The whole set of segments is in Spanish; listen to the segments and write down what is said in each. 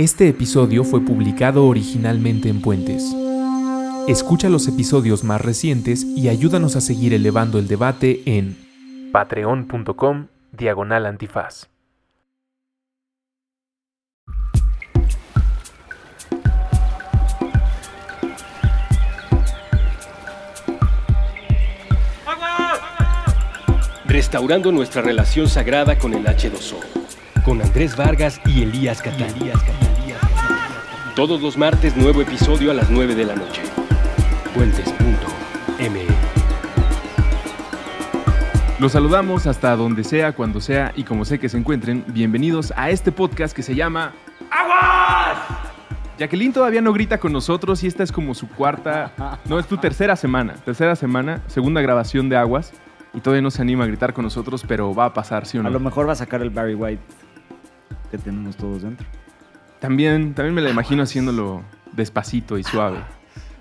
Este episodio fue publicado originalmente en Puentes. Escucha los episodios más recientes y ayúdanos a seguir elevando el debate en patreon.com diagonal antifaz. Restaurando nuestra relación sagrada con el H2O, con Andrés Vargas y Elías Catalí. Todos los martes nuevo episodio a las 9 de la noche. Puentes.me Los saludamos hasta donde sea, cuando sea y como sé que se encuentren. Bienvenidos a este podcast que se llama ¡Aguas! Jacqueline todavía no grita con nosotros y esta es como su cuarta, no, es tu tercera semana, tercera semana, segunda grabación de Aguas y todavía no se anima a gritar con nosotros, pero va a pasar, ¿sí o no? A lo mejor va a sacar el Barry White que tenemos todos dentro. También, también me la imagino haciéndolo despacito y suave.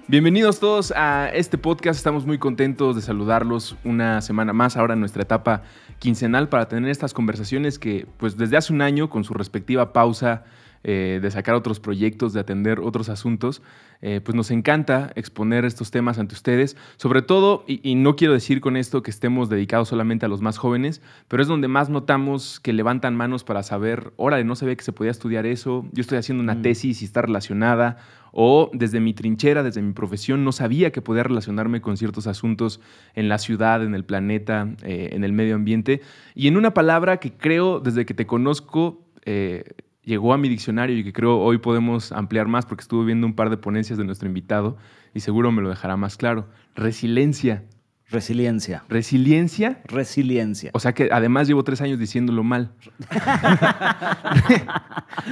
Bienvenidos todos a este podcast. Estamos muy contentos de saludarlos una semana más, ahora en nuestra etapa quincenal, para tener estas conversaciones que, pues desde hace un año, con su respectiva pausa eh, de sacar otros proyectos, de atender otros asuntos, eh, pues nos encanta exponer estos temas ante ustedes, sobre todo, y, no quiero decir con esto que estemos dedicados solamente a los más jóvenes, pero es donde más notamos que levantan manos para saber, órale, no sabía que se podía estudiar eso, yo estoy haciendo una mm. tesis y está relacionada, o desde mi trinchera, desde mi profesión, no sabía que podía relacionarme con ciertos asuntos en la ciudad, en el planeta, eh, en el medio ambiente. Y en una palabra que creo, desde que te conozco, llegó a mi diccionario y que creo hoy podemos ampliar más porque estuve viendo un par de ponencias de nuestro invitado y seguro me lo dejará más claro. Resiliencia. Resiliencia. ¿Resiliencia? Resiliencia. O sea que además llevo tres años diciéndolo mal.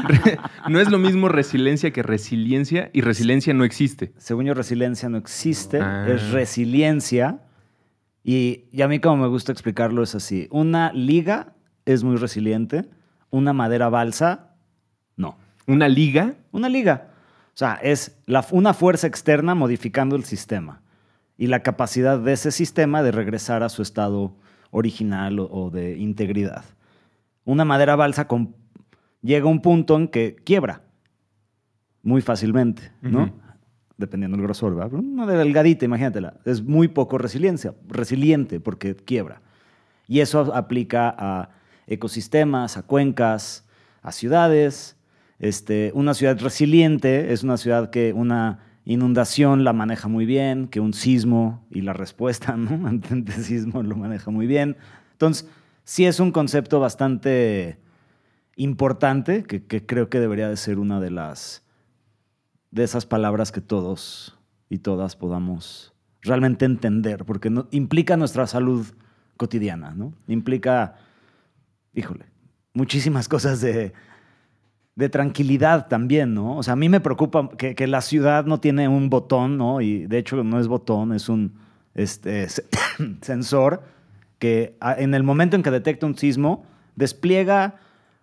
no es lo mismo resiliencia que resiliencia y resiliencia no existe. Según yo, resiliencia no existe, ah. es resiliencia. Y, y a mí como me gusta explicarlo es así. Una liga es muy resiliente, una madera balsa no. ¿Una liga? Una liga. O sea, es una fuerza externa modificando el sistema y la capacidad de ese sistema de regresar a su estado original o, de integridad. Una madera balsa llega a un punto en que quiebra muy fácilmente, ¿no? Dependiendo del grosor, ¿verdad? Una delgadita, imagínatela. Es muy poco resiliencia, resiliente porque quiebra. Y eso aplica a ecosistemas, a cuencas, a ciudades, este, una ciudad resiliente es una ciudad que una inundación la maneja muy bien, que un sismo y la respuesta ¿no? ante sismo lo maneja muy bien. Entonces, sí es un concepto bastante importante que, creo que debería de ser una de las de esas palabras que todos y todas podamos realmente entender, porque implica nuestra salud cotidiana, ¿no? Implica, híjole, muchísimas cosas de de tranquilidad también, ¿no? O sea, a mí me preocupa que, la ciudad no tiene un botón, ¿no? Y de hecho no es botón, es un este, sensor que en el momento en que detecta un sismo, despliega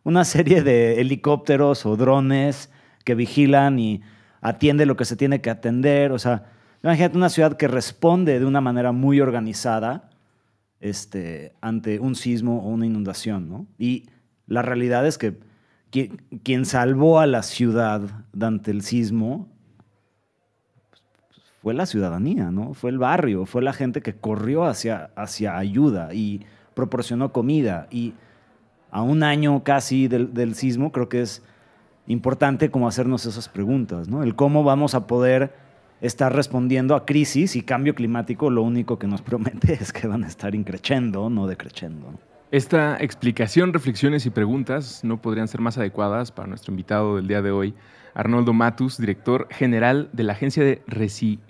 una serie de helicópteros o drones que vigilan y atiende lo que se tiene que atender. O sea, imagínate una ciudad que responde de una manera muy organizada este, ante un sismo o una inundación, ¿no? Y la realidad es que quien, salvó a la ciudad ante el sismo fue la ciudadanía, ¿no? Fue el barrio, fue la gente que corrió hacia, hacia ayuda y proporcionó comida. Y a un año casi del, sismo, creo que es importante como hacernos esas preguntas, ¿no? El cómo vamos a poder estar respondiendo a crisis y cambio climático, lo único que nos promete es que van a estar increchendo, no decrechendo. Esta explicación, reflexiones y preguntas no podrían ser más adecuadas para nuestro invitado del día de hoy, Arnoldo Matus, director general de la agencia de Resiliencia.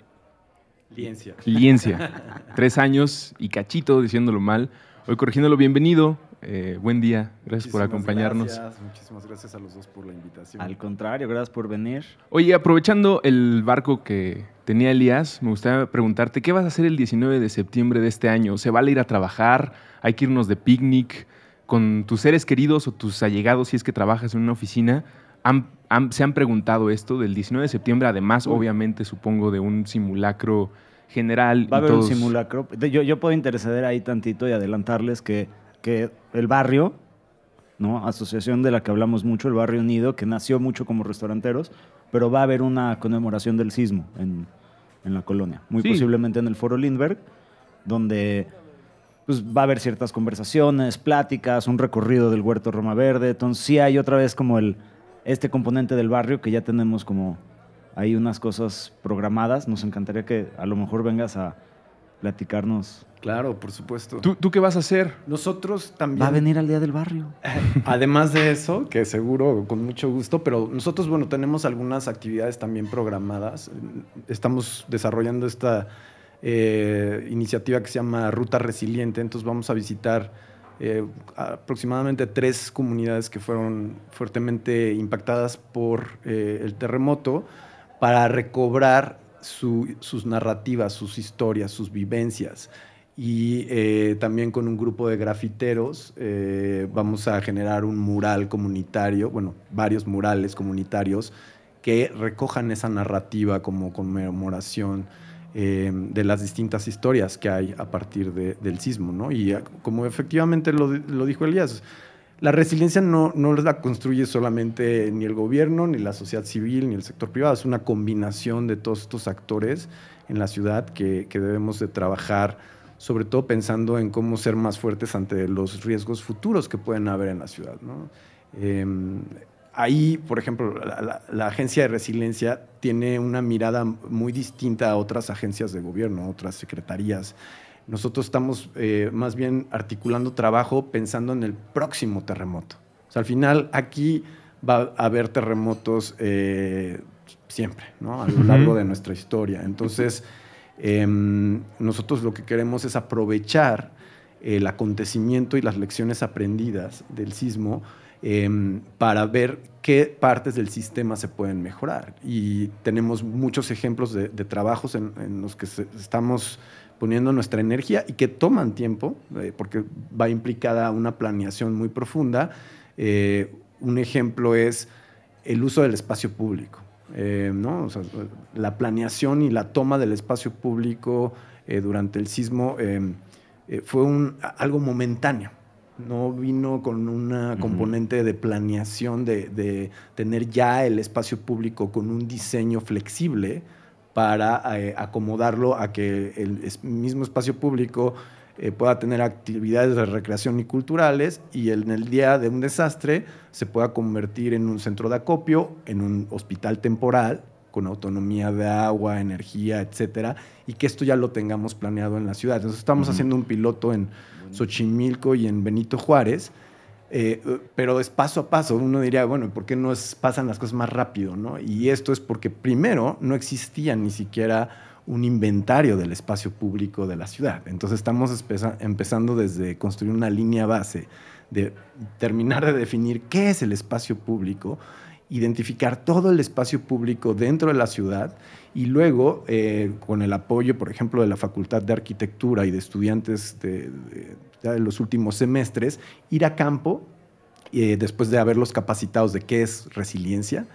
Tres años y cachito diciéndolo mal. Hoy corrigiéndolo, bienvenido. Eh, buen día, gracias por acompañarnos. Gracias, muchísimas gracias a los dos por la invitación. Al contrario, gracias por venir. Oye, aprovechando el barco que tenía Elías, me gustaría preguntarte, ¿qué vas a hacer el 19 de septiembre de este año? ¿Se vale ir a trabajar? ¿Hay que irnos de picnic? ¿Con tus seres queridos o tus allegados si es que trabajas en una oficina? ¿Se han preguntado esto del 19 de septiembre? Además, obviamente, supongo, de un simulacro general. Va a haber un simulacro. Yo, yo puedo interceder ahí tantito y adelantarles que que el barrio ¿no? Asociación de la que hablamos mucho, el Barrio Unido, que nació mucho como restauranteros, pero va a haber una conmemoración del sismo en, en la colonia, muy Sí. posiblemente en el Foro Lindbergh, donde pues, va a haber ciertas conversaciones, pláticas, un recorrido del Huerto Roma Verde. Entonces sí hay otra vez como el, este componente del barrio que ya tenemos como hay unas cosas programadas. Nos encantaría que a lo mejor vengas a platicarnos. Claro, por supuesto. ¿Tú, tú qué vas a hacer? Nosotros también. Va a venir al Día del Barrio. Además de eso, que seguro con mucho gusto, pero nosotros, bueno, tenemos algunas actividades también programadas. Estamos desarrollando esta eh, iniciativa que se llama Ruta Resiliente, entonces vamos a visitar eh, aproximadamente tres comunidades que fueron fuertemente impactadas por eh, el terremoto para recobrar su- sus narrativas, sus historias, sus vivencias. Y eh, también con un grupo de grafiteros eh, vamos a generar un mural comunitario, bueno, varios murales comunitarios que recojan esa narrativa como conmemoración eh, de las distintas historias que hay a partir de- del sismo. ¿no? Y como efectivamente lo dijo Elías, la resiliencia no, la construye solamente ni el gobierno, ni la sociedad civil, ni el sector privado, es una combinación de todos estos actores en la ciudad que, debemos de trabajar, sobre todo pensando en cómo ser más fuertes ante los riesgos futuros que pueden haber en la ciudad. Eh, ahí, por ejemplo, la agencia de resiliencia tiene una mirada muy distinta a otras agencias de gobierno, otras secretarías. Nosotros estamos eh, más bien articulando trabajo pensando en el próximo terremoto. O sea, al final aquí va a haber terremotos eh, siempre, ¿no? A lo largo de nuestra historia. Entonces, em, nosotros lo que queremos es aprovechar el acontecimiento y las lecciones aprendidas del sismo em, para ver qué partes del sistema se pueden mejorar. Y tenemos muchos ejemplos de, de trabajos en, en los que se- estamos poniendo nuestra energía y que toman tiempo, eh, porque va implicada una planeación muy profunda. Eh, un ejemplo es el uso del espacio público. eh, ¿no? O sea, la planeación y la toma del espacio público eh, durante el sismo eh, eh, fue un, algo momentáneo. No vino con una componente de planeación, de, de tener ya el espacio público con un diseño flexible para eh, acomodarlo a que el mismo espacio público eh, pueda tener actividades de recreación y culturales y en el día de un desastre se pueda convertir en un centro de acopio, en un hospital temporal con autonomía de agua, energía, etcétera, y que esto ya lo tengamos planeado en la ciudad. Entonces estamos haciendo un piloto en Xochimilco y en Benito Juárez, eh, pero es paso a paso. Uno diría, bueno, ¿por qué no es- pasan las cosas más rápido? ¿no? Y esto es porque primero no existía ni siquiera un inventario del espacio público de la ciudad. Entonces estamos empezando desde construir una línea base, de terminar de definir qué es el espacio público, identificar todo el espacio público dentro de la ciudad y luego, eh, con el apoyo, por ejemplo, de la Facultad de Arquitectura y de estudiantes de, de- ya de los últimos semestres, ir a campo, eh, después de haberlos capacitados de qué es resiliencia,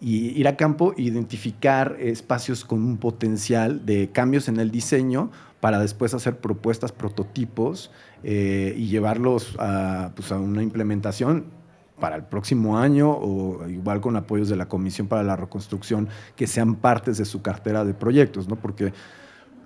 y ir a campo identificar espacios con un potencial de cambios en el diseño para después hacer propuestas, prototipos eh, y llevarlos a, pues, a una implementación para el próximo año o igual con apoyos de la Comisión para la Reconstrucción que sean partes de su cartera de proyectos, ¿no? Porque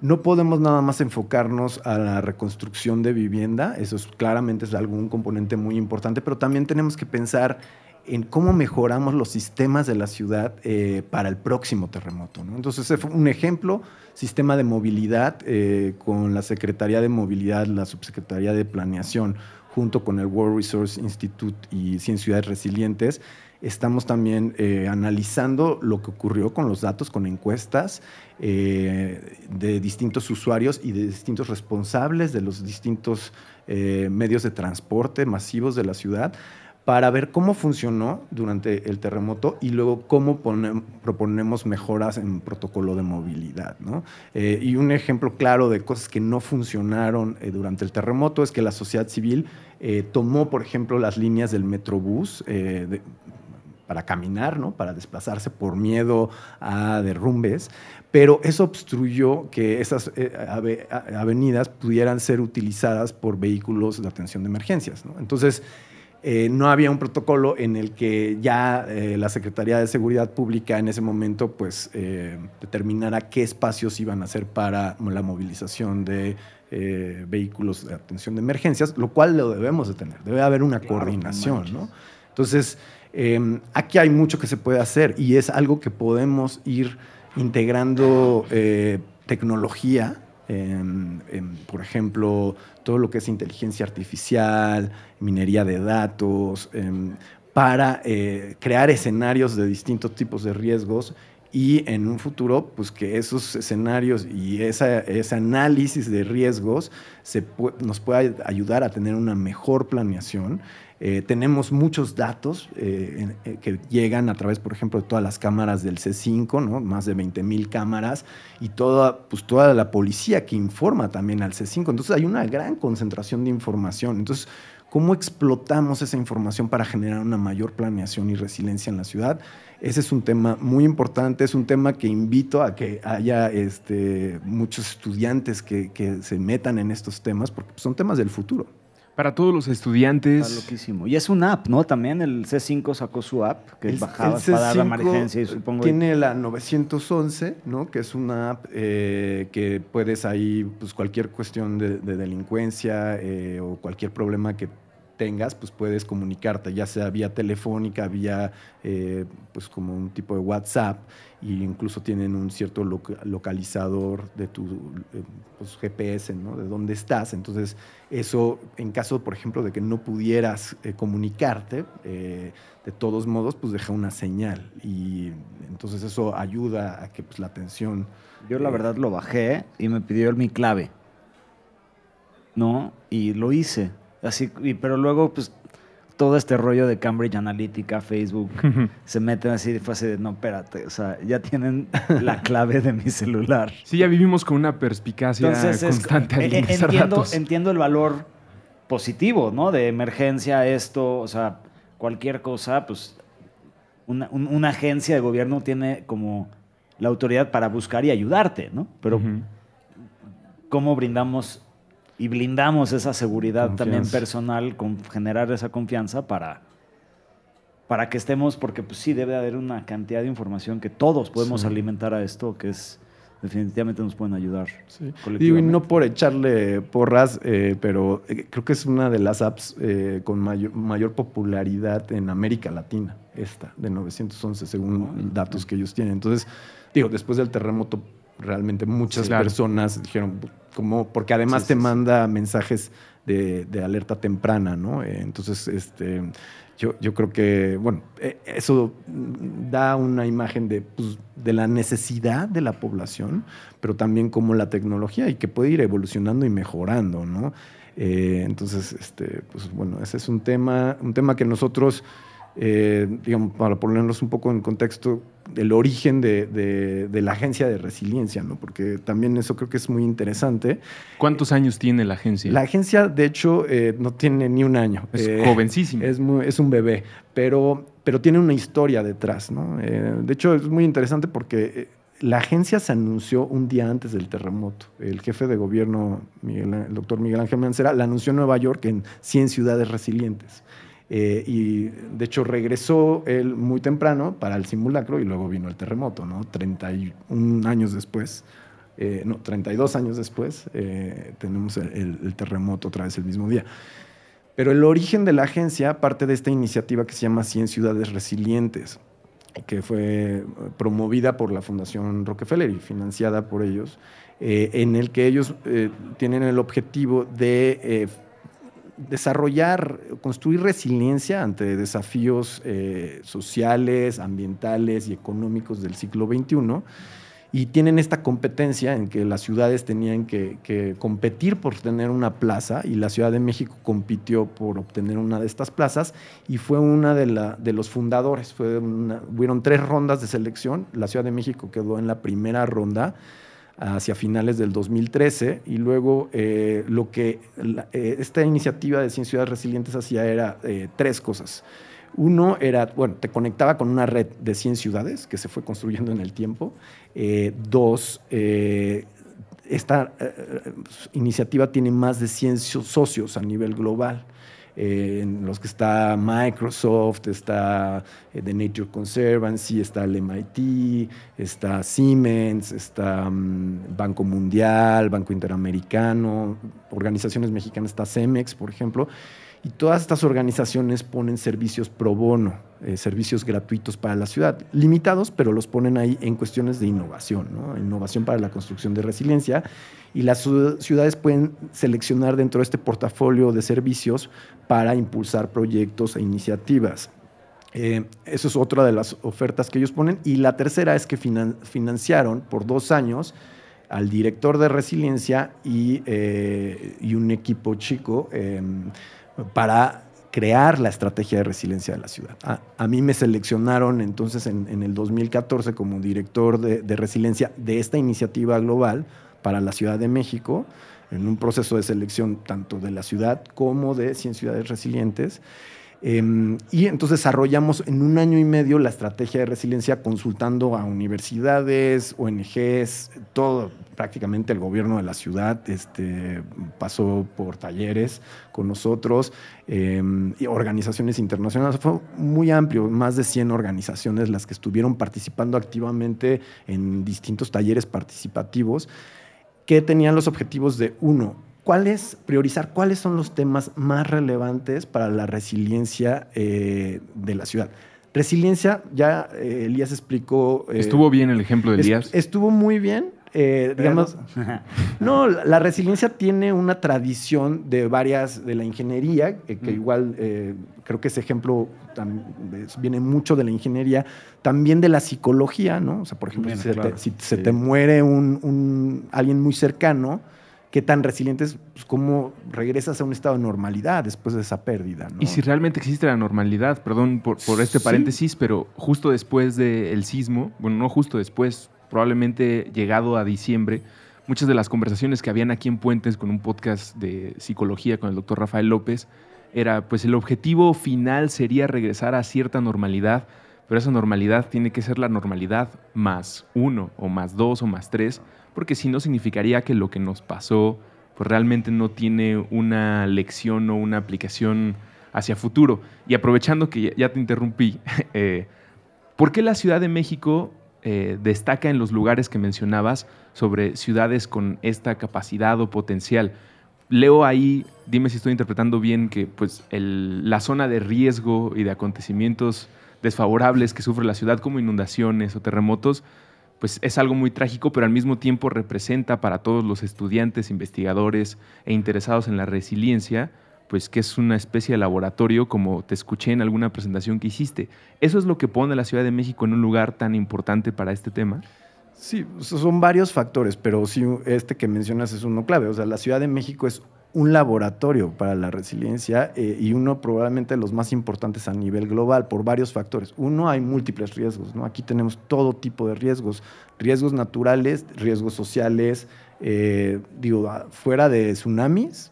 no podemos nada más enfocarnos a la reconstrucción de vivienda, eso es, claramente es algún componente muy importante, pero también tenemos que pensar en cómo mejoramos los sistemas de la ciudad eh, para el próximo terremoto. ¿no? Entonces, un ejemplo, sistema de movilidad eh, con la Secretaría de Movilidad, la Subsecretaría de Planeación, junto con el World Resource Institute y 100 Ciudades Resilientes, estamos también eh, analizando lo que ocurrió con los datos, con encuestas eh, de distintos usuarios y de distintos responsables de los distintos eh, medios de transporte masivos de la ciudad para ver cómo funcionó durante el terremoto y luego cómo ponem- proponemos mejoras en protocolo de movilidad. ¿no? Y un ejemplo claro de cosas que no funcionaron durante el terremoto es que la sociedad civil tomó, por ejemplo, las líneas del Metrobús para caminar, ¿no? para desplazarse por miedo a derrumbes, pero eso obstruyó que esas eh, avenidas pudieran ser utilizadas por vehículos de atención de emergencias. ¿no? Entonces, eh, no había un protocolo en el que ya eh, la Secretaría de Seguridad Pública en ese momento pues eh, determinara qué espacios iban a ser para la movilización de vehículos de atención de emergencias, lo cual lo debemos de tener. Debe haber una coordinación, ¿no? Entonces, em, aquí hay mucho que se puede hacer y es algo que podemos ir integrando tecnología por ejemplo, todo lo que es inteligencia artificial, minería de datos, em, para eh, crear escenarios de distintos tipos de riesgos y en un futuro, pues que esos escenarios y ese análisis de riesgos nos pueda ayudar a tener una mejor planeación eh, tenemos muchos datos eh, eh, que llegan a través, por ejemplo, de todas las cámaras del C5, ¿no? más de 20 mil cámaras, y toda, pues, toda la policía que informa también al C5. Entonces hay una gran concentración de información. Entonces, ¿cómo explotamos esa información para generar una mayor planeación y resiliencia en la ciudad? Ese es un tema muy importante, es un tema que invito a que haya este, muchos estudiantes que, que se metan en estos temas, porque son temas del futuro. Para todos los estudiantes. Está loquísimo. Y es una app, ¿no? También el C5 sacó su app, que bajaba para dar la emergencia y supongo. Tiene la 911, ¿no? Que es una app eh, que puedes ahí, pues cualquier cuestión de, delincuencia eh, o cualquier problema que tengas, pues puedes comunicarte, ya sea vía telefónica, vía eh, pues como un tipo de WhatsApp, e incluso tienen un cierto localizador de tu eh, pues, GPS, ¿no? De dónde estás. Entonces, eso, en caso, por ejemplo, de que no pudieras eh, comunicarte, de todos modos, pues deja una señal. Y entonces eso ayuda a que pues, la atención... Yo la verdad lo bajé y me pidió mi clave. ¿No? Y lo hice Así, pero luego, pues, todo este rollo de Cambridge Analytica, Facebook, se meten así de fase de, no, espérate, o sea, ya tienen la clave de mi celular. Sí, ya vivimos con una perspicacia constante. Es, eh, entiendo, entiendo el valor positivo, ¿no? De emergencia, esto, o sea, cualquier cosa, pues, una, una agencia de gobierno tiene como la autoridad para buscar y ayudarte, ¿no? Pero, ¿cómo brindamos y blindamos esa seguridad también personal con generar esa confianza para, para que estemos, porque pues sí debe haber una cantidad de información que todos podemos alimentar a esto, que es definitivamente nos pueden ayudar. Sí. Digo, y no por echarle porras, eh, pero eh, creo que es una de las apps eh, con mayor, mayor, popularidad en América Latina, esta, de 911, según datos que ellos tienen. Entonces, digo, después del terremoto realmente muchas personas dijeron, como, porque además te manda mensajes de, alerta temprana, ¿no? Eh, entonces, este, yo, yo creo que, bueno, eh, eso da una imagen de, pues, de la necesidad de la población, pero también como la tecnología y que puede ir evolucionando y mejorando, ¿no? Eh, entonces, este, pues bueno, ese es un tema, un tema que nosotros eh, digamos, para ponernos un poco en contexto, el origen de, la agencia de resiliencia, ¿no? Porque también eso creo que es muy interesante. ¿Cuántos años tiene la agencia? La agencia, de hecho, eh, no tiene ni un año. Es eh, jovencísimo. Es, es un bebé, pero, pero tiene una historia detrás, ¿no? de hecho, es muy interesante porque la agencia se anunció un día antes del terremoto. El jefe de gobierno, el doctor Miguel Ángel Mancera, la anunció en Nueva York en 100 ciudades resilientes. Eh, y de hecho regresó él muy temprano para el simulacro y luego vino el terremoto, ¿no? 31 años después, eh, no, 32 años después, eh, tenemos el, terremoto otra vez el mismo día. Pero el origen de la agencia parte de esta iniciativa que se llama 100 Ciudades Resilientes, que fue promovida por la Fundación Rockefeller y financiada por ellos, en el que ellos tienen el objetivo de desarrollar, construir resiliencia ante desafíos eh, sociales, ambientales y económicos del siglo XXI. Y tienen esta competencia en que las ciudades tenían que, competir por tener una plaza y la Ciudad de México compitió por obtener una de estas plazas y fue una de, los fundadores. Fue tres rondas de selección, la Ciudad de México quedó en la primera ronda hacia finales del 2013 y luego eh, lo que eh, esta iniciativa de 100 ciudades resilientes hacía era eh, tres cosas. Uno era, bueno, te conectaba con una red de 100 ciudades que se fue construyendo en el tiempo. dos, esta iniciativa tiene más de 100 socios a nivel global. Eh, en los que está Microsoft, está eh, The Nature Conservancy, está el MIT, está Siemens, está mm, Banco Mundial, Banco Interamericano, organizaciones mexicanas, está Cemex, por ejemplo. Y todas estas organizaciones ponen servicios pro bono, eh, servicios gratuitos para la ciudad, limitados, pero los ponen ahí en cuestiones de innovación, innovación para la construcción de resiliencia. Y las ciudades pueden seleccionar dentro de este portafolio de servicios para impulsar proyectos e iniciativas. Eh, eso es otra de las ofertas que ellos ponen. Y la tercera es que financiaron por dos años al director de resiliencia y, eh, un equipo chico em, para crear la estrategia de resiliencia de la ciudad. A, mí me seleccionaron entonces en, el 2014 como director de, resiliencia de esta iniciativa global para la Ciudad de México, en un proceso de selección tanto de la ciudad como de 100 ciudades resilientes. Em, y entonces desarrollamos en un año y medio la estrategia de resiliencia consultando a universidades, ONGs, todo, prácticamente el gobierno de la ciudad este, pasó por talleres con nosotros, em, y organizaciones internacionales. Fue muy amplio, más de 100 organizaciones las que estuvieron participando activamente en distintos talleres participativos que tenían los objetivos de, uno, ¿cuáles, priorizar cuáles son los temas más relevantes para la resiliencia eh, de la ciudad. Resiliencia, ya eh, Elías explicó. Eh, estuvo bien el ejemplo de Elías. estuvo muy bien. Digamos, no, la resiliencia tiene una tradición de varias, de la ingeniería, que mm. igual creo que ese ejemplo viene mucho de la ingeniería, también de la psicología, ¿no? O sea, por ejemplo, si, se, te, muere un, alguien muy cercano, qué tan resilientes, pues cómo regresas a un estado de normalidad después de esa pérdida. Y si realmente existe la normalidad, perdón por, este paréntesis, pero justo después del sismo, bueno, no justo después, probablemente llegado a diciembre, muchas de las conversaciones que habían aquí en Puentes con un podcast de psicología con el doctor Rafael López, era pues el objetivo final sería regresar a cierta normalidad, pero esa normalidad tiene que ser la normalidad más uno o más dos o más tres porque si no significaría que lo que nos pasó pues realmente no tiene una lección o una aplicación hacia futuro. Y aprovechando que ya te interrumpí, eh, ¿por qué la Ciudad de México eh, destaca en los lugares que mencionabas sobre ciudades con esta capacidad o potencial? Leo ahí, dime si estoy interpretando bien, que pues la zona de riesgo y de acontecimientos desfavorables que sufre la ciudad como inundaciones o terremotos pues es algo muy trágico, pero al mismo tiempo representa para todos los estudiantes, investigadores e interesados en la resiliencia, pues que es una especie de laboratorio, como te escuché en alguna presentación que hiciste. ¿Eso es lo que pone a la Ciudad de México en un lugar tan importante para este tema? Sí, son varios factores, pero sí, este que mencionas es uno clave. O sea, la Ciudad de México es un laboratorio para la resiliencia eh, y uno probablemente de los más importantes a nivel global por varios factores. Uno, hay múltiples riesgos, ¿no? Aquí tenemos todo tipo de riesgos, riesgos naturales, riesgos sociales, eh, digo, fuera de tsunamis,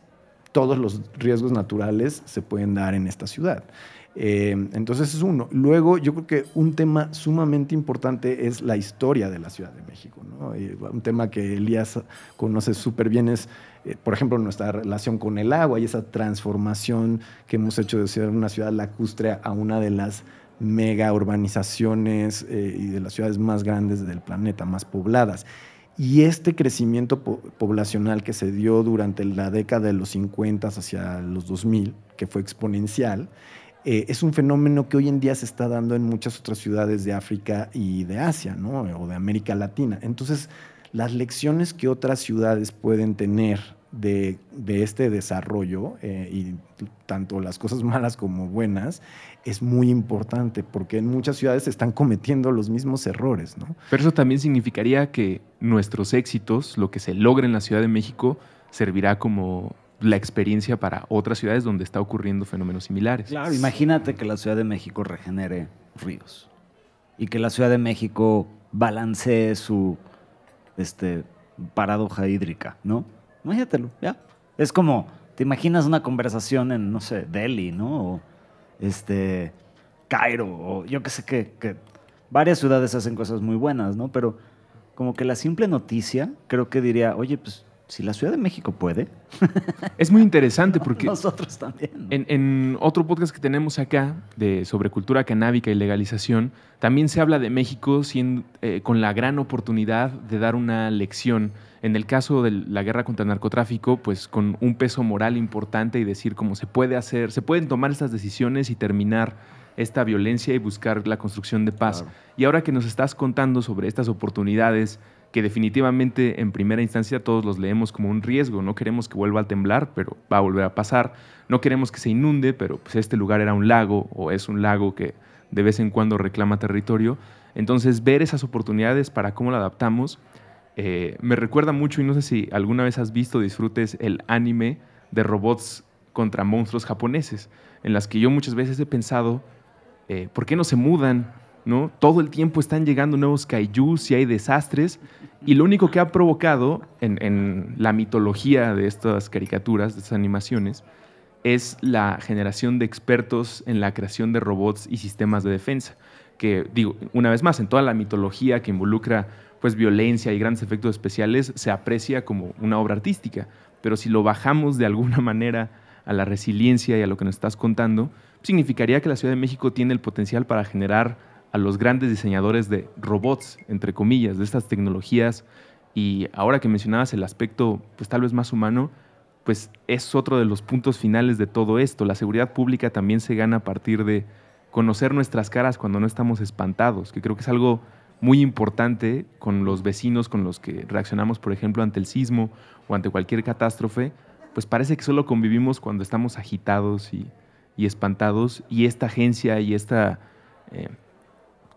todos los riesgos naturales se pueden dar en esta ciudad. Eh, entonces es uno. Luego yo creo que un tema sumamente importante es la historia de la Ciudad de México. un tema que Elías conoce súper bien es, eh, por ejemplo, nuestra relación con el agua y esa transformación que hemos hecho de ser una ciudad lacustre a una de las mega urbanizaciones eh, y de las ciudades más grandes del planeta, más pobladas. Y este crecimiento poblacional que se dio durante la década de los 50 hacia los 2000, que fue exponencial, eh, es un fenómeno que hoy en día se está dando en muchas otras ciudades de África y de Asia. O de América Latina. Entonces, las lecciones que otras ciudades pueden tener de, este desarrollo, eh, y tanto las cosas malas como buenas, es muy importante, porque en muchas ciudades se están cometiendo los mismos errores, ¿no? Pero eso también significaría que nuestros éxitos, lo que se logra en la Ciudad de México, servirá como la experiencia para otras ciudades donde está ocurriendo fenómenos similares. Claro, imagínate que la Ciudad de México regenere ríos y que la Ciudad de México balancee su este, paradoja hídrica, ¿no? Imagínatelo, ya. Es como, te imaginas una conversación en, no sé, Delhi, ¿no? O este, Cairo, o yo qué sé qué, que varias ciudades hacen cosas muy buenas, ¿no? Pero como que la simple noticia, creo que diría, oye, pues Si la Ciudad de México puede, Es muy interesante porque nosotros también. en, en otro podcast que tenemos acá de sobre cultura canábica y legalización, también se habla de México eh, con la gran oportunidad de dar una lección. En el caso de la guerra contra el narcotráfico, pues con un peso moral importante y decir cómo se puede hacer, se pueden tomar estas decisiones y terminar esta violencia y buscar la construcción de paz. Claro. Y ahora que nos estás contando sobre estas oportunidades, que definitivamente en primera instancia todos los leemos como un riesgo, no queremos que vuelva a temblar, pero va a volver a pasar, no queremos que se inunde, pero pues este lugar era un lago o es un lago que de vez en cuando reclama territorio, entonces ver esas oportunidades para cómo lo adaptamos, eh, me recuerda mucho y no sé si alguna vez has visto, disfrutes el anime de robots contra monstruos japoneses, en las que yo muchas veces he pensado, eh, ¿por qué no se mudan? ¿No? Todo el tiempo están llegando nuevos kaijus y hay desastres. Y lo único que ha provocado en, en la mitología de estas caricaturas, de estas animaciones, es la generación de expertos en la creación de robots y sistemas de defensa. Que, digo, una vez más, en toda la mitología que involucra pues, violencia y grandes efectos especiales, se aprecia como una obra artística. Pero si lo bajamos de alguna manera a la resiliencia y a lo que nos estás contando, significaría que la Ciudad de México tiene el potencial para generar a los grandes diseñadores de robots, entre comillas, de estas tecnologías. Y ahora que mencionabas el aspecto, pues tal vez más humano, pues es otro de los puntos finales de todo esto. La seguridad pública también se gana a partir de conocer nuestras caras cuando no estamos espantados, que creo que es algo muy importante con los vecinos con los que reaccionamos, por ejemplo, ante el sismo o ante cualquier catástrofe, pues parece que solo convivimos cuando estamos agitados y, y espantados y esta agencia y esta eh,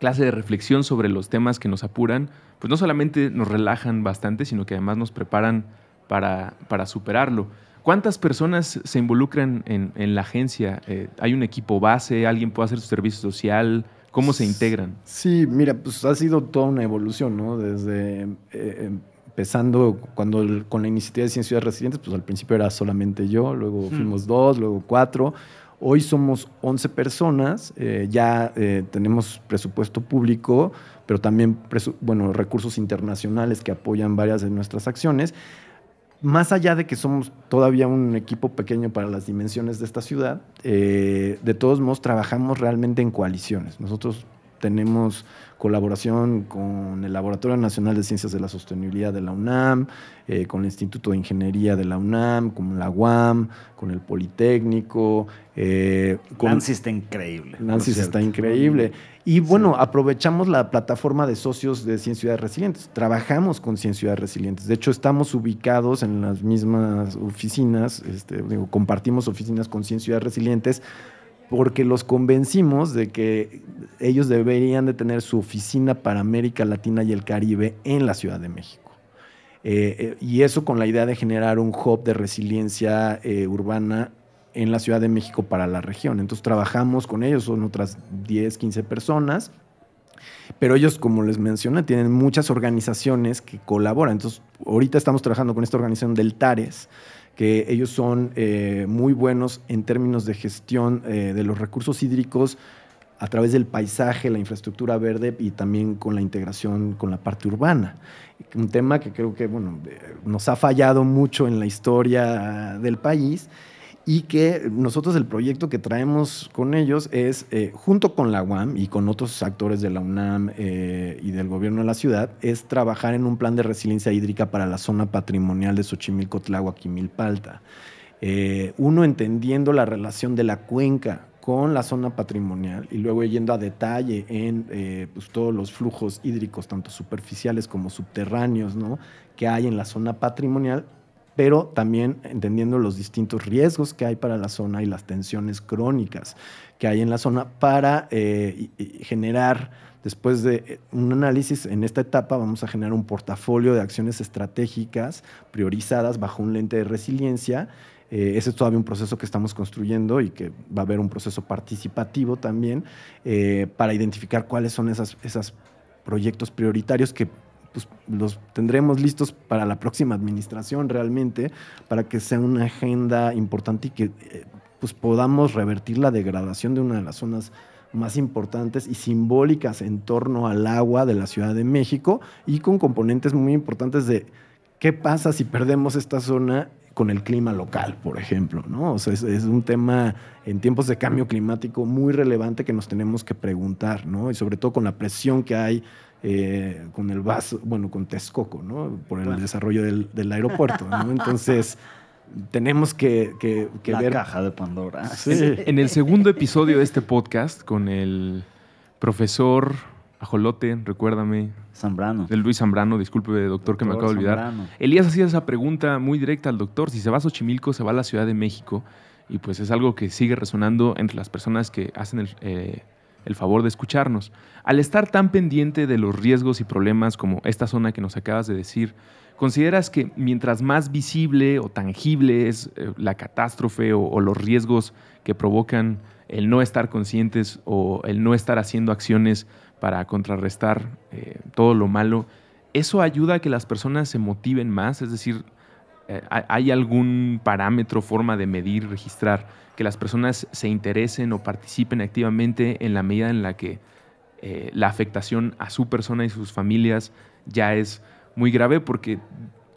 clase de reflexión sobre los temas que nos apuran, pues no solamente nos relajan bastante, sino que además nos preparan para, para superarlo. ¿Cuántas personas se involucran en, en la agencia? Eh, ¿Hay un equipo base? ¿Alguien puede hacer su servicio social? ¿Cómo se integran? Sí, mira, pues ha sido toda una evolución, ¿no? Desde eh, empezando cuando el- con la iniciativa de 100 ciudades residentes, pues al principio era solamente yo, luego fuimos dos, luego cuatro. Hoy somos 11 personas, eh, ya eh, tenemos presupuesto público, pero también bueno, recursos internacionales que apoyan varias de nuestras acciones. Más allá de que somos todavía un equipo pequeño para las dimensiones de esta ciudad, eh, de todos modos trabajamos realmente en coaliciones. Nosotros tenemos colaboración con el Laboratorio Nacional de Ciencias de la Sostenibilidad de la UNAM, eh, con el Instituto de Ingeniería de la UNAM, con la UAM, con el Politécnico. eh, con Nancy está increíble. Nancy está increíble. Y bueno, aprovechamos la plataforma de socios de 100 Ciudades Resilientes. Trabajamos con 100 Ciudades Resilientes. De hecho, estamos ubicados en las mismas oficinas, este, digo, compartimos oficinas con 100 Ciudades Resilientes porque los convencimos de que ellos deberían de tener su oficina para América Latina y el Caribe en la Ciudad de México. Eh, eh, y eso con la idea de generar un hub de resiliencia eh, urbana en la Ciudad de México para la región. Entonces trabajamos con ellos, son otras 10, 15 personas, pero ellos, como les mencioné, tienen muchas organizaciones que colaboran. Entonces, ahorita estamos trabajando con esta organización del TARES, que ellos son eh, muy buenos en términos de gestión eh, de los recursos hídricos a través del paisaje, la infraestructura verde y también con la integración con la parte urbana. Un tema que creo que bueno, eh, nos ha fallado mucho en la historia del país y que nosotros el proyecto que traemos con ellos es, eh, junto con la UAM y con otros actores de la UNAM eh, y del gobierno de la ciudad, es trabajar en un plan de resiliencia hídrica para la zona patrimonial de Xochimilco, Tláhuac y Milpalta. Eh, uno entendiendo la relación de la cuenca con la zona patrimonial y luego yendo a detalle en eh, pues, todos los flujos hídricos, tanto superficiales como subterráneos, ¿no? que hay en la zona patrimonial, pero también entendiendo los distintos riesgos que hay para la zona y las tensiones crónicas que hay en la zona para eh, generar, después de eh, un análisis en esta etapa, vamos a generar un portafolio de acciones estratégicas priorizadas bajo un lente de resiliencia. Eh, ese es todavía un proceso que estamos construyendo y que va a haber un proceso participativo también para identificar cuáles son esos proyectos prioritarios que pues, los tendremos listos para la próxima administración realmente, para que sea una agenda importante y que eh, pues, podamos revertir la degradación de una de las zonas más importantes y simbólicas en torno al agua de la Ciudad de México y con componentes muy importantes de ¿qué pasa si perdemos esta zona con el clima local, por ejemplo? ¿no? O sea, es, es un tema en tiempos de cambio climático muy relevante que nos tenemos que preguntar, ¿no? Y sobre todo con la presión que hay eh, con el vaso, bueno, con Texcoco, ¿no? Por el desarrollo del, del aeropuerto, ¿no? Entonces, tenemos que, que- que la ver... caja de Pandora. Sí. En el segundo episodio de este podcast, con el profesor Ajolote, recuérdame, Zambrano. del Luis Zambrano, disculpe, doctor, que me acabo de olvidar. Zambrano. Elías hacía esa pregunta muy directa al doctor, si se va a Xochimilco, se va a la Ciudad de México, y pues es algo que sigue resonando entre las personas que hacen el, eh, el favor de escucharnos. Al estar tan pendiente de los riesgos y problemas como esta zona que nos acabas de decir, ¿consideras que mientras más visible o tangible es eh, la catástrofe o, los riesgos que provocan el no estar conscientes o el no estar haciendo acciones para contrarrestar eh, todo lo malo, eso ayuda a que las personas se motiven más? Es decir, eh, ¿hay- ¿hay algún parámetro, forma de medir, registrar que las personas se interesen o participen activamente en la medida en la que eh, la afectación a su persona y sus familias ya es muy grave? Porque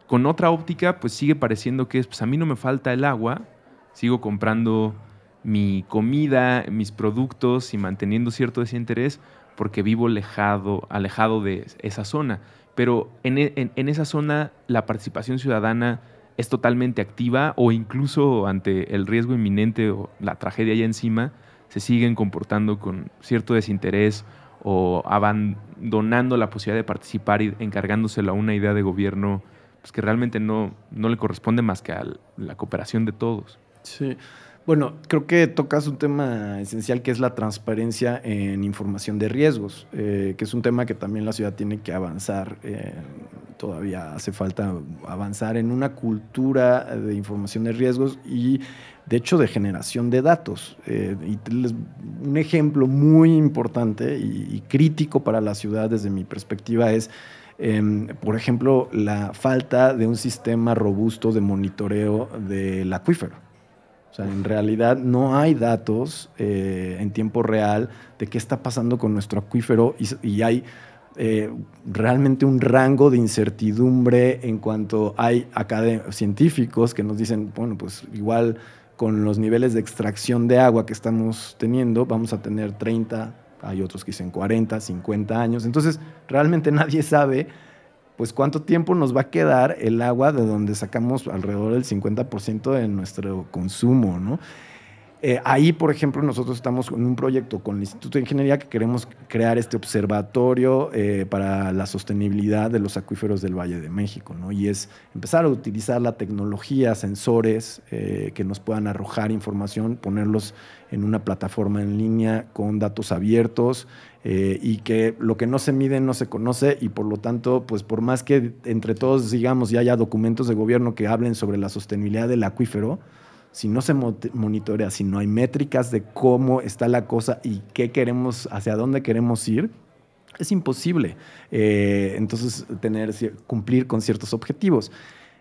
con otra óptica, pues sigue pareciendo que es, pues a mí no me falta el agua, sigo comprando mi comida, mis productos y manteniendo cierto desinterés porque vivo alejado, alejado de esa zona. Pero en, en esa zona la participación ciudadana es totalmente activa o incluso ante el riesgo inminente o la tragedia ya encima, se siguen comportando con cierto desinterés o abandonando la posibilidad de participar y encargándoselo a una idea de gobierno pues, que realmente no, no le corresponde más que a la cooperación de todos. Sí. Bueno, creo que tocas un tema esencial que es la transparencia en información de riesgos, eh, que es un tema que también la ciudad tiene que avanzar. eh, todavía hace falta avanzar en una cultura de información de riesgos y, de hecho, de generación de datos. Eh, y te- les- un ejemplo muy importante y, y crítico para la ciudad desde mi perspectiva es Em, por ejemplo, la falta de un sistema robusto de monitoreo del acuífero. O sea, en realidad no hay datos eh, en tiempo real de qué está pasando con nuestro acuífero y hay eh, realmente un rango de incertidumbre en cuanto hay científicos que nos dicen, bueno, pues igual con los niveles de extracción de agua que estamos teniendo, vamos a tener 30, hay otros que dicen 40, 50 años. Entonces, realmente nadie sabe pues cuánto tiempo nos va a quedar el agua de donde sacamos alrededor del 50% de nuestro consumo, ¿no? Eh, ahí, por ejemplo, nosotros estamos en un proyecto con el Instituto de Ingeniería que queremos crear este observatorio eh, para la sostenibilidad de los acuíferos del Valle de México, ¿no? Y es empezar a utilizar la tecnología, sensores eh, que nos puedan arrojar información, ponerlos en una plataforma en línea con datos abiertos y que lo que no se mide no se conoce y por lo tanto, pues por más que entre todos digamos y haya documentos de gobierno que hablen sobre la sostenibilidad del acuífero, si no se mo- monitorea, si no hay métricas de cómo está la cosa y qué queremos, hacia dónde queremos ir, es imposible eh, entonces tener, cumplir con ciertos objetivos.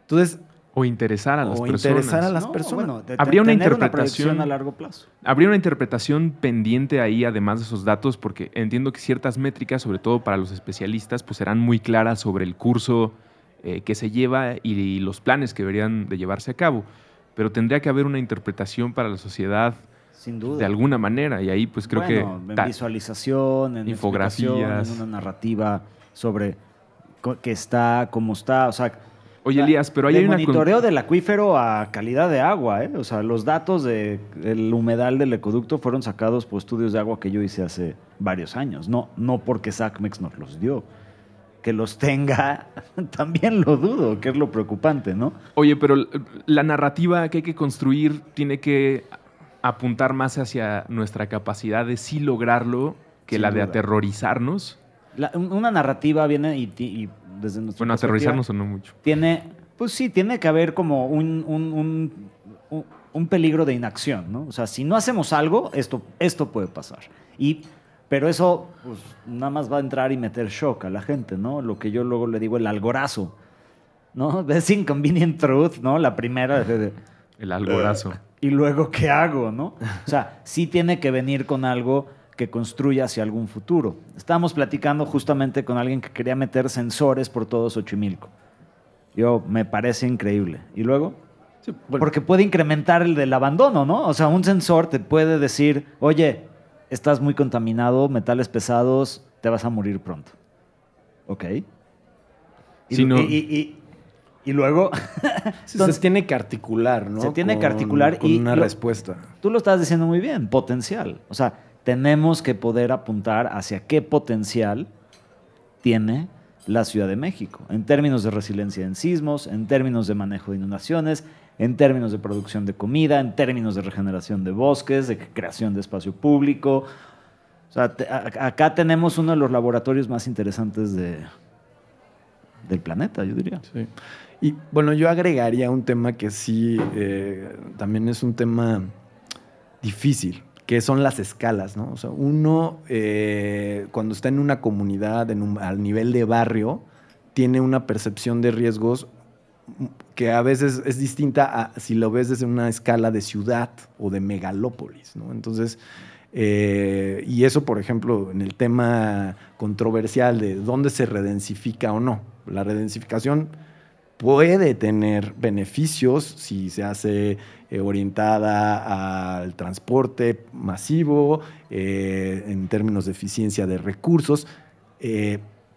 Entonces, O interesar a las O personas. interesar a las No, personas. bueno, de- Habría una tener interpretación- a largo plazo. Habría una interpretación pendiente ahí, además de esos datos, porque entiendo que ciertas métricas, sobre todo para los especialistas, pues serán muy claras sobre el curso eh, que se lleva y, los planes que deberían de llevarse a cabo. Pero tendría que haber una interpretación para la sociedad Sin duda. de alguna manera, y ahí pues creo bueno, que... en visualización, en Infografías. en una narrativa sobre qué está, cómo está, o sea, Oye, Elías, pero ahí de hay una... monitoreo del acuífero a calidad de agua, ¿eh? O sea, los datos de- del humedal del ecoducto fueron sacados por estudios de agua que yo hice hace varios años, no, no porque SACMEX nos los dio. Que los tenga, también lo dudo, que es lo preocupante, ¿no? Oye, pero la narrativa que hay que construir tiene que apuntar más hacia nuestra capacidad de sí lograrlo que Sin la de duda. aterrorizarnos. La- una narrativa viene y, desde nuestra Bueno, aterrorizarnos o no mucho. tiene, pues sí, tiene que haber como un, un- un- un- un peligro de inacción, ¿no? O sea, si no hacemos algo, esto, esto puede pasar. Y, pero eso, pues, nada más va a entrar y meter shock a la gente, ¿no? Lo que yo luego le digo, el algorazo, ¿no? Es inconvenient truth, ¿no? La primera, de- El algorazo. ¿y luego qué hago, no? O sea, sí tiene que venir con algo que construya hacia algún futuro. Estábamos platicando justamente con alguien que quería meter sensores por todo Xochimilco. Yo, me parece increíble. ¿Y luego? Sí, bueno, Porque puede incrementar el del abandono, ¿no? O sea, un sensor te puede decir, oye, estás muy contaminado, metales pesados, te vas a morir pronto. Ok. Y, Sí, no- y- y- y- y luego, entonces- se tiene que articular, ¿no? Se tiene que articular con y una lo- respuesta. tú lo estás diciendo muy bien, potencial. O sea, tenemos que poder apuntar hacia qué potencial tiene la Ciudad de México, en términos de resiliencia en sismos, en términos de manejo de inundaciones, en términos de producción de comida, en términos de regeneración de bosques, de creación de espacio público. O sea, acá tenemos uno de los laboratorios más interesantes de, del planeta, yo diría. Y bueno, yo agregaría un tema que sí eh, también es un tema difícil, que son las escalas, ¿no? O sea, uno eh, cuando está en una comunidad, en un- al nivel de barrio, tiene una percepción de riesgos que a veces es distinta a si lo ves desde una escala de ciudad o de megalópolis. Entonces, eh, y eso, por ejemplo, en el tema controversial de dónde se redensifica o no. La redensificación puede tener beneficios si se hace eh, orientada al transporte masivo, eh, en términos de eficiencia de recursos,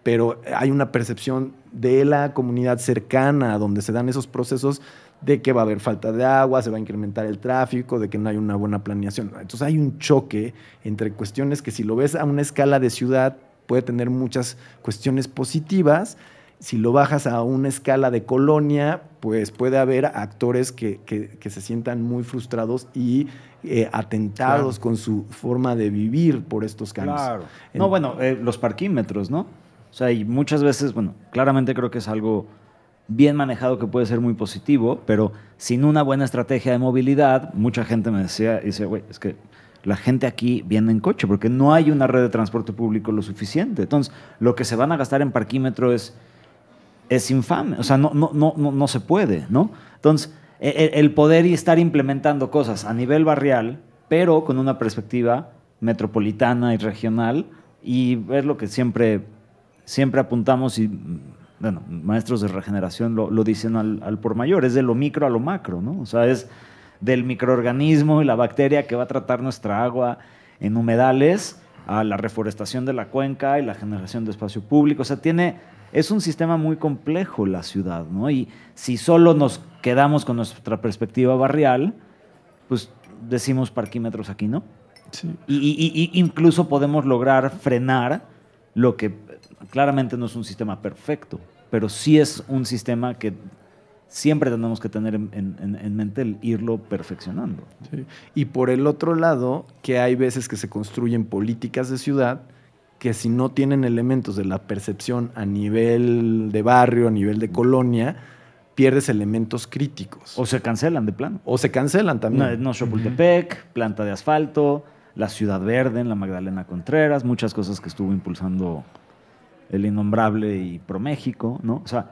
pero hay una percepción de la comunidad cercana donde se dan esos procesos de que va a haber falta de agua, se va a incrementar el tráfico, de que no hay una buena planeación. Entonces hay un choque entre cuestiones que si lo ves a una escala de ciudad puede tener muchas cuestiones positivas. Si lo bajas a una escala de colonia, pues puede haber actores que, que- que se sientan muy frustrados y eh, atentados Claro. con su forma de vivir por estos cambios. No, En- bueno, eh, los parquímetros, ¿no? O sea, y muchas veces, bueno, claramente creo que es algo bien manejado que puede ser muy positivo, pero sin una buena estrategia de movilidad, mucha gente me decía, dice, güey, es que la gente aquí viene en coche porque no hay una red de transporte público lo suficiente. Entonces, lo que se van a gastar en parquímetro es, es infame. O sea, no, no, no, no, se puede, ¿no? Entonces, e- e- el poder y estar implementando cosas a nivel barrial, pero con una perspectiva metropolitana y regional, y ver lo que siempre, siempre apuntamos y, bueno, maestros de regeneración lo, lo dicen al, al por mayor, es de lo micro a lo macro, ¿no? O sea, es del microorganismo y la bacteria que va a tratar nuestra agua en humedales a la reforestación de la cuenca y la generación de espacio público. O sea, tiene, es un sistema muy complejo la ciudad, ¿no? Y si solo nos quedamos con nuestra perspectiva barrial, pues decimos parquímetros aquí, ¿no? Sí. Y, y- y incluso podemos lograr frenar lo que claramente no es un sistema perfecto, pero sí es un sistema que siempre tenemos que tener en, en- en mente el irlo perfeccionando. Sí. Y por el otro lado, que hay veces que se construyen políticas de ciudad que si no tienen elementos de la percepción a nivel de barrio, a nivel de colonia, pierdes elementos críticos. O se cancelan de plano. O se cancelan también. No, no Chapultepec, planta de asfalto, la Ciudad Verde en la Magdalena Contreras, muchas cosas que estuvo impulsando el innombrable y ProMéxico, ¿no? O sea,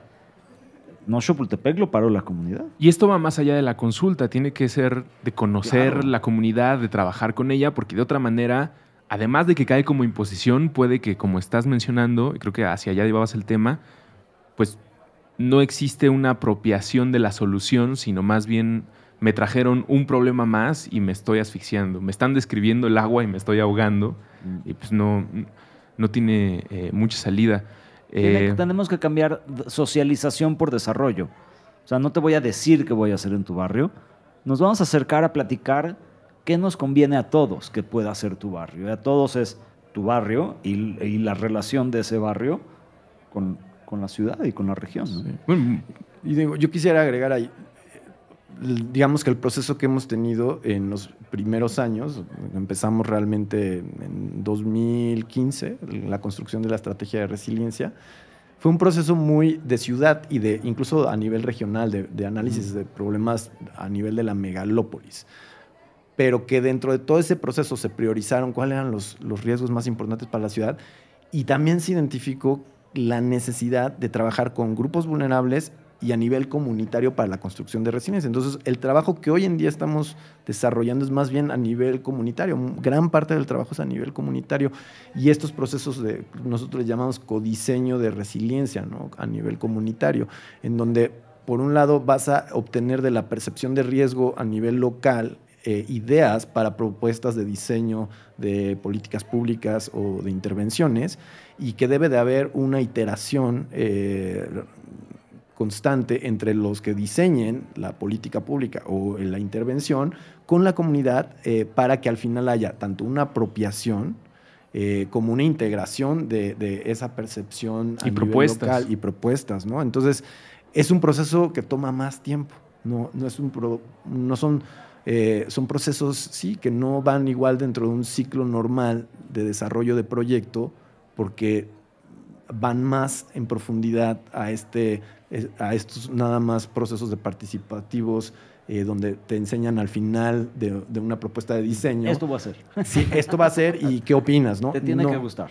no Chapultepec lo paró la comunidad. Y esto va más allá de la consulta, tiene que ser de conocer Claro. la comunidad, de trabajar con ella, porque de otra manera, además de que cae como imposición, puede que, como estás mencionando, y creo que hacia allá llevabas el tema, pues no existe una apropiación de la solución, sino más bien me trajeron un problema más y me estoy asfixiando. Me están describiendo el agua y me estoy ahogando, y pues no, no tiene eh, mucha salida. Eh, tenemos que cambiar socialización por desarrollo. O sea, no te voy a decir qué voy a hacer en tu barrio. Nos vamos a acercar a platicar qué nos conviene a todos que pueda hacer tu barrio. Y a todos es tu barrio y, y la relación de ese barrio con, con la ciudad y con la región. ¿no? bueno, Y digo, yo quisiera agregar ahí, digamos que el proceso que hemos tenido en los primeros años, empezamos realmente en 2015, la construcción de la estrategia de resiliencia, fue un proceso muy de ciudad y de incluso a nivel regional, de, de análisis de problemas a nivel de la megalópolis. Pero que dentro de todo ese proceso se priorizaron cuáles eran los, los riesgos más importantes para la ciudad y también se identificó la necesidad de trabajar con grupos vulnerables y a nivel comunitario para la construcción de resiliencia. Entonces, el trabajo que hoy en día estamos desarrollando es más bien a nivel comunitario. Gran parte del trabajo es a nivel comunitario y estos procesos de, nosotros les llamamos codiseño de resiliencia, ¿no? A nivel comunitario, en donde por un lado vas a obtener de la percepción de riesgo a nivel local eh, ideas para propuestas de diseño de políticas públicas o de intervenciones y que debe de haber una iteración eh, constante entre los que diseñen la política pública o la intervención con la comunidad eh, para que al final haya tanto una apropiación como una integración de, esa percepción a y propuestas. local y propuestas, ¿no? Entonces, es un proceso que toma más tiempo, no, no, es un no son eh, son procesos, sí, que no van igual dentro de un ciclo normal de desarrollo de proyecto, porque van más en profundidad a, este, a estos nada más procesos de participativos eh, donde te enseñan al final de, una propuesta de diseño. Esto va a ser. Sí, esto va a ser y qué opinas, ¿no? Te tiene que gustar.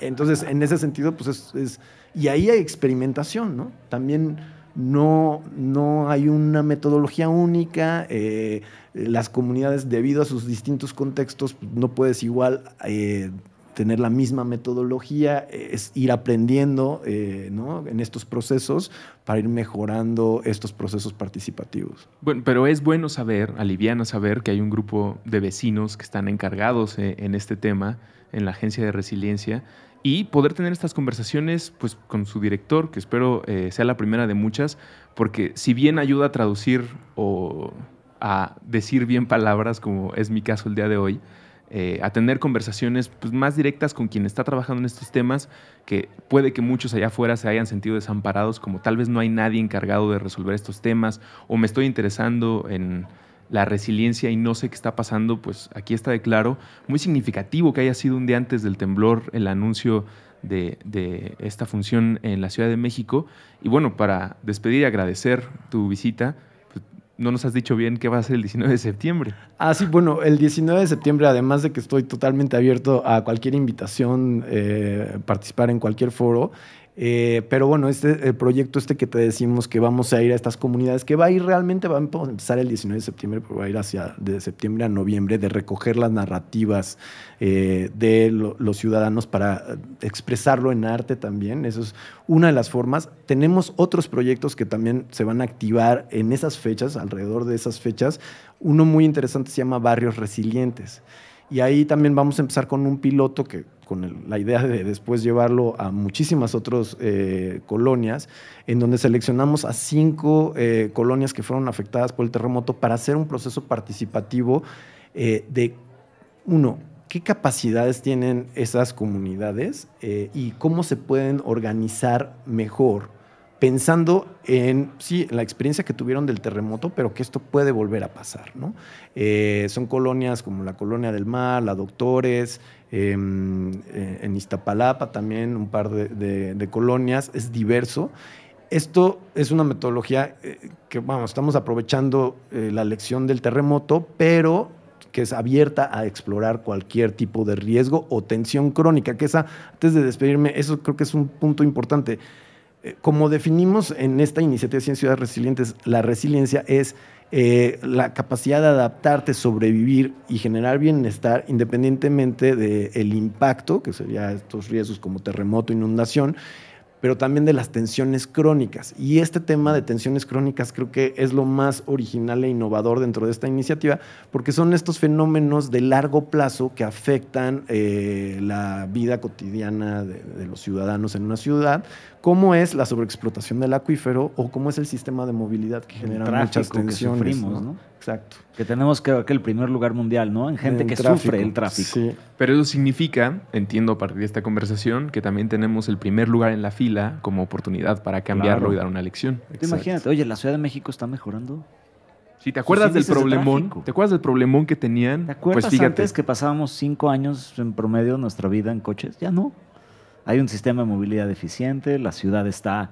Entonces, en ese sentido, pues es, es, Y ahí hay experimentación, ¿no? También no, no hay una metodología única. Eh, las comunidades, debido a sus distintos contextos, no puedes igual eh, tener la misma metodología, es ir aprendiendo eh, en estos procesos para ir mejorando estos procesos participativos. Bueno, pero es bueno saber, aliviana saber que hay un grupo de vecinos que están encargados en este tema en la Agencia de Resiliencia y poder tener estas conversaciones pues, con su director, que espero eh, sea la primera de muchas, porque si bien ayuda a traducir o a decir bien palabras, como es mi caso el día de hoy, eh, a tener conversaciones pues, más directas con quien está trabajando en estos temas, que puede que muchos allá afuera se hayan sentido desamparados, como tal vez no hay nadie encargado de resolver estos temas, o me estoy interesando en la resiliencia y no sé qué está pasando, pues aquí está de claro. Muy significativo que haya sido un día antes del temblor el anuncio de, esta función en la Ciudad de México. Y bueno, para despedir y agradecer tu visita, no nos has dicho bien qué va a ser el 19 de septiembre. Ah, sí, bueno, el 19 de septiembre, además de que estoy totalmente abierto a cualquier invitación, eh, participar en cualquier foro, eh, pero bueno, este el proyecto este que te decimos que vamos a ir a estas comunidades, que va a ir realmente, va a empezar el 19 de septiembre, pero va a ir hacia de septiembre a noviembre, de recoger las narrativas eh, de los ciudadanos para expresarlo en arte también. Eso es una de las formas. Tenemos otros proyectos que también se van a activar en esas fechas, alrededor de esas fechas. Uno muy interesante se llama Barrios Resilientes. Y ahí también vamos a empezar con un piloto que con la idea de después llevarlo a muchísimas otras eh, colonias, en donde seleccionamos a cinco eh, colonias que fueron afectadas por el terremoto para hacer un proceso participativo eh, de, uno, qué capacidades tienen esas comunidades y cómo se pueden organizar mejor pensando en, sí, la experiencia que tuvieron del terremoto, pero que esto puede volver a pasar. ¿no? Eh, son colonias como la Colonia del Mar, la Doctores, em, eh, en Iztapalapa también un par de, colonias, es diverso. Esto es una metodología eh, que, vamos, estamos aprovechando la lección del terremoto, pero que es abierta a explorar cualquier tipo de riesgo o tensión crónica, que esa, antes de despedirme, eso creo que es un punto importante como definimos en esta iniciativa de Ciudades Resilientes, la resiliencia es eh, la capacidad de adaptarte, sobrevivir y generar bienestar independientemente del impacto, que sería estos riesgos como terremoto, inundación, pero también de las tensiones crónicas. Y este tema de tensiones crónicas creo que es lo más original e innovador dentro de esta iniciativa, porque son estos fenómenos de largo plazo que afectan eh, la vida cotidiana de, los ciudadanos en una ciudad, como es la sobreexplotación del acuífero o cómo es el sistema de movilidad que genera muchas tensiones. ¿no? Exacto. Que tenemos que, que el primer lugar mundial, ¿no? En gente que sufre el tráfico. Sí. Pero eso significa, entiendo a partir de esta conversación, que también tenemos el primer lugar en la fila como oportunidad para cambiarlo y dar una lección. Imagínate, oye, la Ciudad de México está mejorando. Sí, ¿te acuerdas del problemón? ¿Te acuerdas del problemón que tenían? ¿Te acuerdas pues antes que pasábamos cinco años en promedio de nuestra vida en coches? Ya no. Hay un sistema de movilidad eficiente, la ciudad está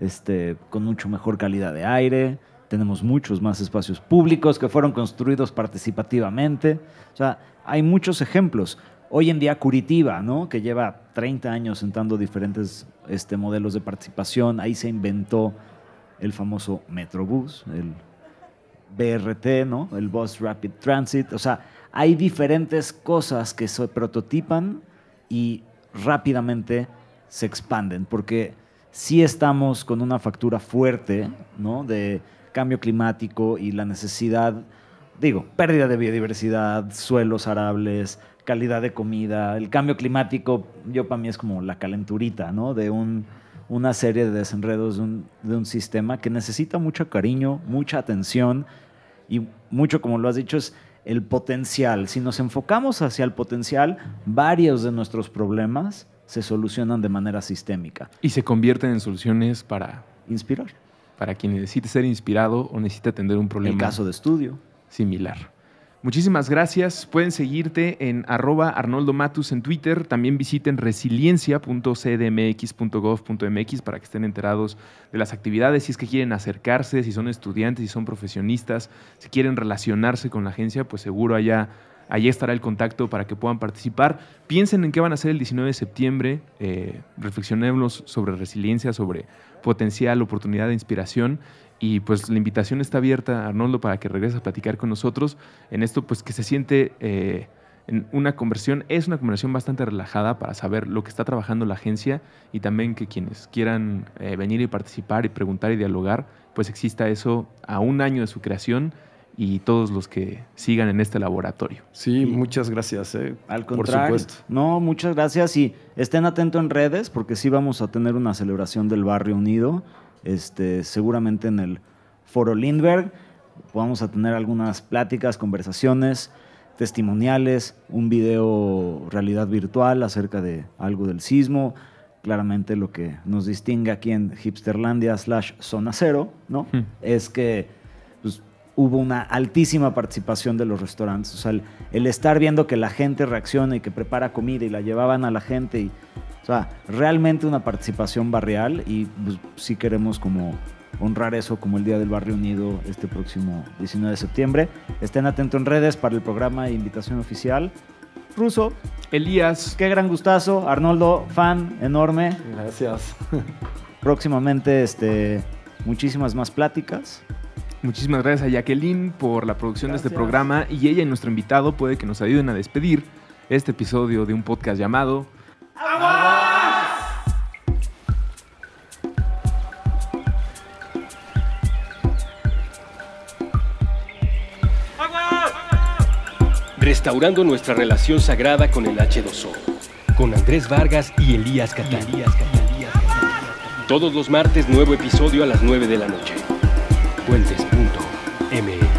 este, con mucho mejor calidad de aire, tenemos muchos más espacios públicos que fueron construidos participativamente. O sea, hay muchos ejemplos. Hoy en día Curitiba, ¿no? que lleva 30 años sentando diferentes este, modelos de participación, ahí se inventó el famoso Metrobús, el BRT, ¿no? El Bus Rapid Transit. O sea, hay diferentes cosas que se prototipan y rápidamente se expanden, porque sí estamos con una factura fuerte, ¿no? De cambio climático y la necesidad, digo, pérdida de biodiversidad, suelos arables, calidad de comida. El cambio climático, yo para mí es como la calenturita, ¿no? De un, una serie de desenredos de un, de un sistema que necesita mucho cariño, mucha atención y mucho, como lo has dicho, es el potencial. Si nos enfocamos hacia el potencial, varios de nuestros problemas se solucionan de manera sistémica. Y se convierten en soluciones para, Inspirar. para quien necesite ser inspirado o necesite atender un problema El caso de estudio. similar. Muchísimas gracias. Pueden seguirte en arroba Arnoldo Matus en Twitter. También visiten resiliencia.cdmx.gov.mx para que estén enterados de las actividades, si es que quieren acercarse, si son estudiantes, si son profesionistas, si quieren relacionarse con la agencia, pues seguro allá, allí estará el contacto para que puedan participar. Piensen en qué van a hacer el 19 de septiembre. eh, reflexionemos sobre resiliencia, sobre potencial, oportunidad de inspiración. Y pues la invitación está abierta, Arnoldo, para que regreses a platicar con nosotros. En esto, pues que se siente eh, en una conversión, es una conversión bastante relajada para saber lo que está trabajando la agencia y también que quienes quieran eh, venir y participar y preguntar y dialogar, pues exista eso a un año de su creación y todos los que sigan en este laboratorio. Sí, muchas gracias. eh, Al Por contrario. supuesto. No, muchas gracias y estén atentos en redes porque sí vamos a tener una celebración del Barrio Unido, este, seguramente en el Foro Lindbergh. Vamos a tener algunas pláticas, conversaciones, testimoniales, un video realidad virtual acerca de algo del sismo, claramente lo que nos distingue aquí en Hipsterlandia slash Zona Cero, ¿no? Hmm. Es que hubo una altísima participación de los restaurantes. O sea, el, el estar viendo que la gente reacciona y que prepara comida y la llevaban a la gente. Y, o sea, realmente una participación barrial y pues, sí queremos como honrar eso como el Día del Barrio Unido este próximo 19 de septiembre. Estén atentos en redes para el programa de invitación oficial. Ruso, Elías, qué gran gustazo. Arnoldo, fan enorme. Gracias. Próximamente, este, muchísimas más pláticas. Muchísimas gracias a Jacqueline por la producción de este programa y ella y nuestro invitado puede que nos ayuden a despedir este episodio de un podcast llamado Restaurando nuestra relación sagrada con el H2O. Con Andrés Vargas y Elías Catán. Todos los martes nuevo episodio a las 9 de la noche. Puentes.mx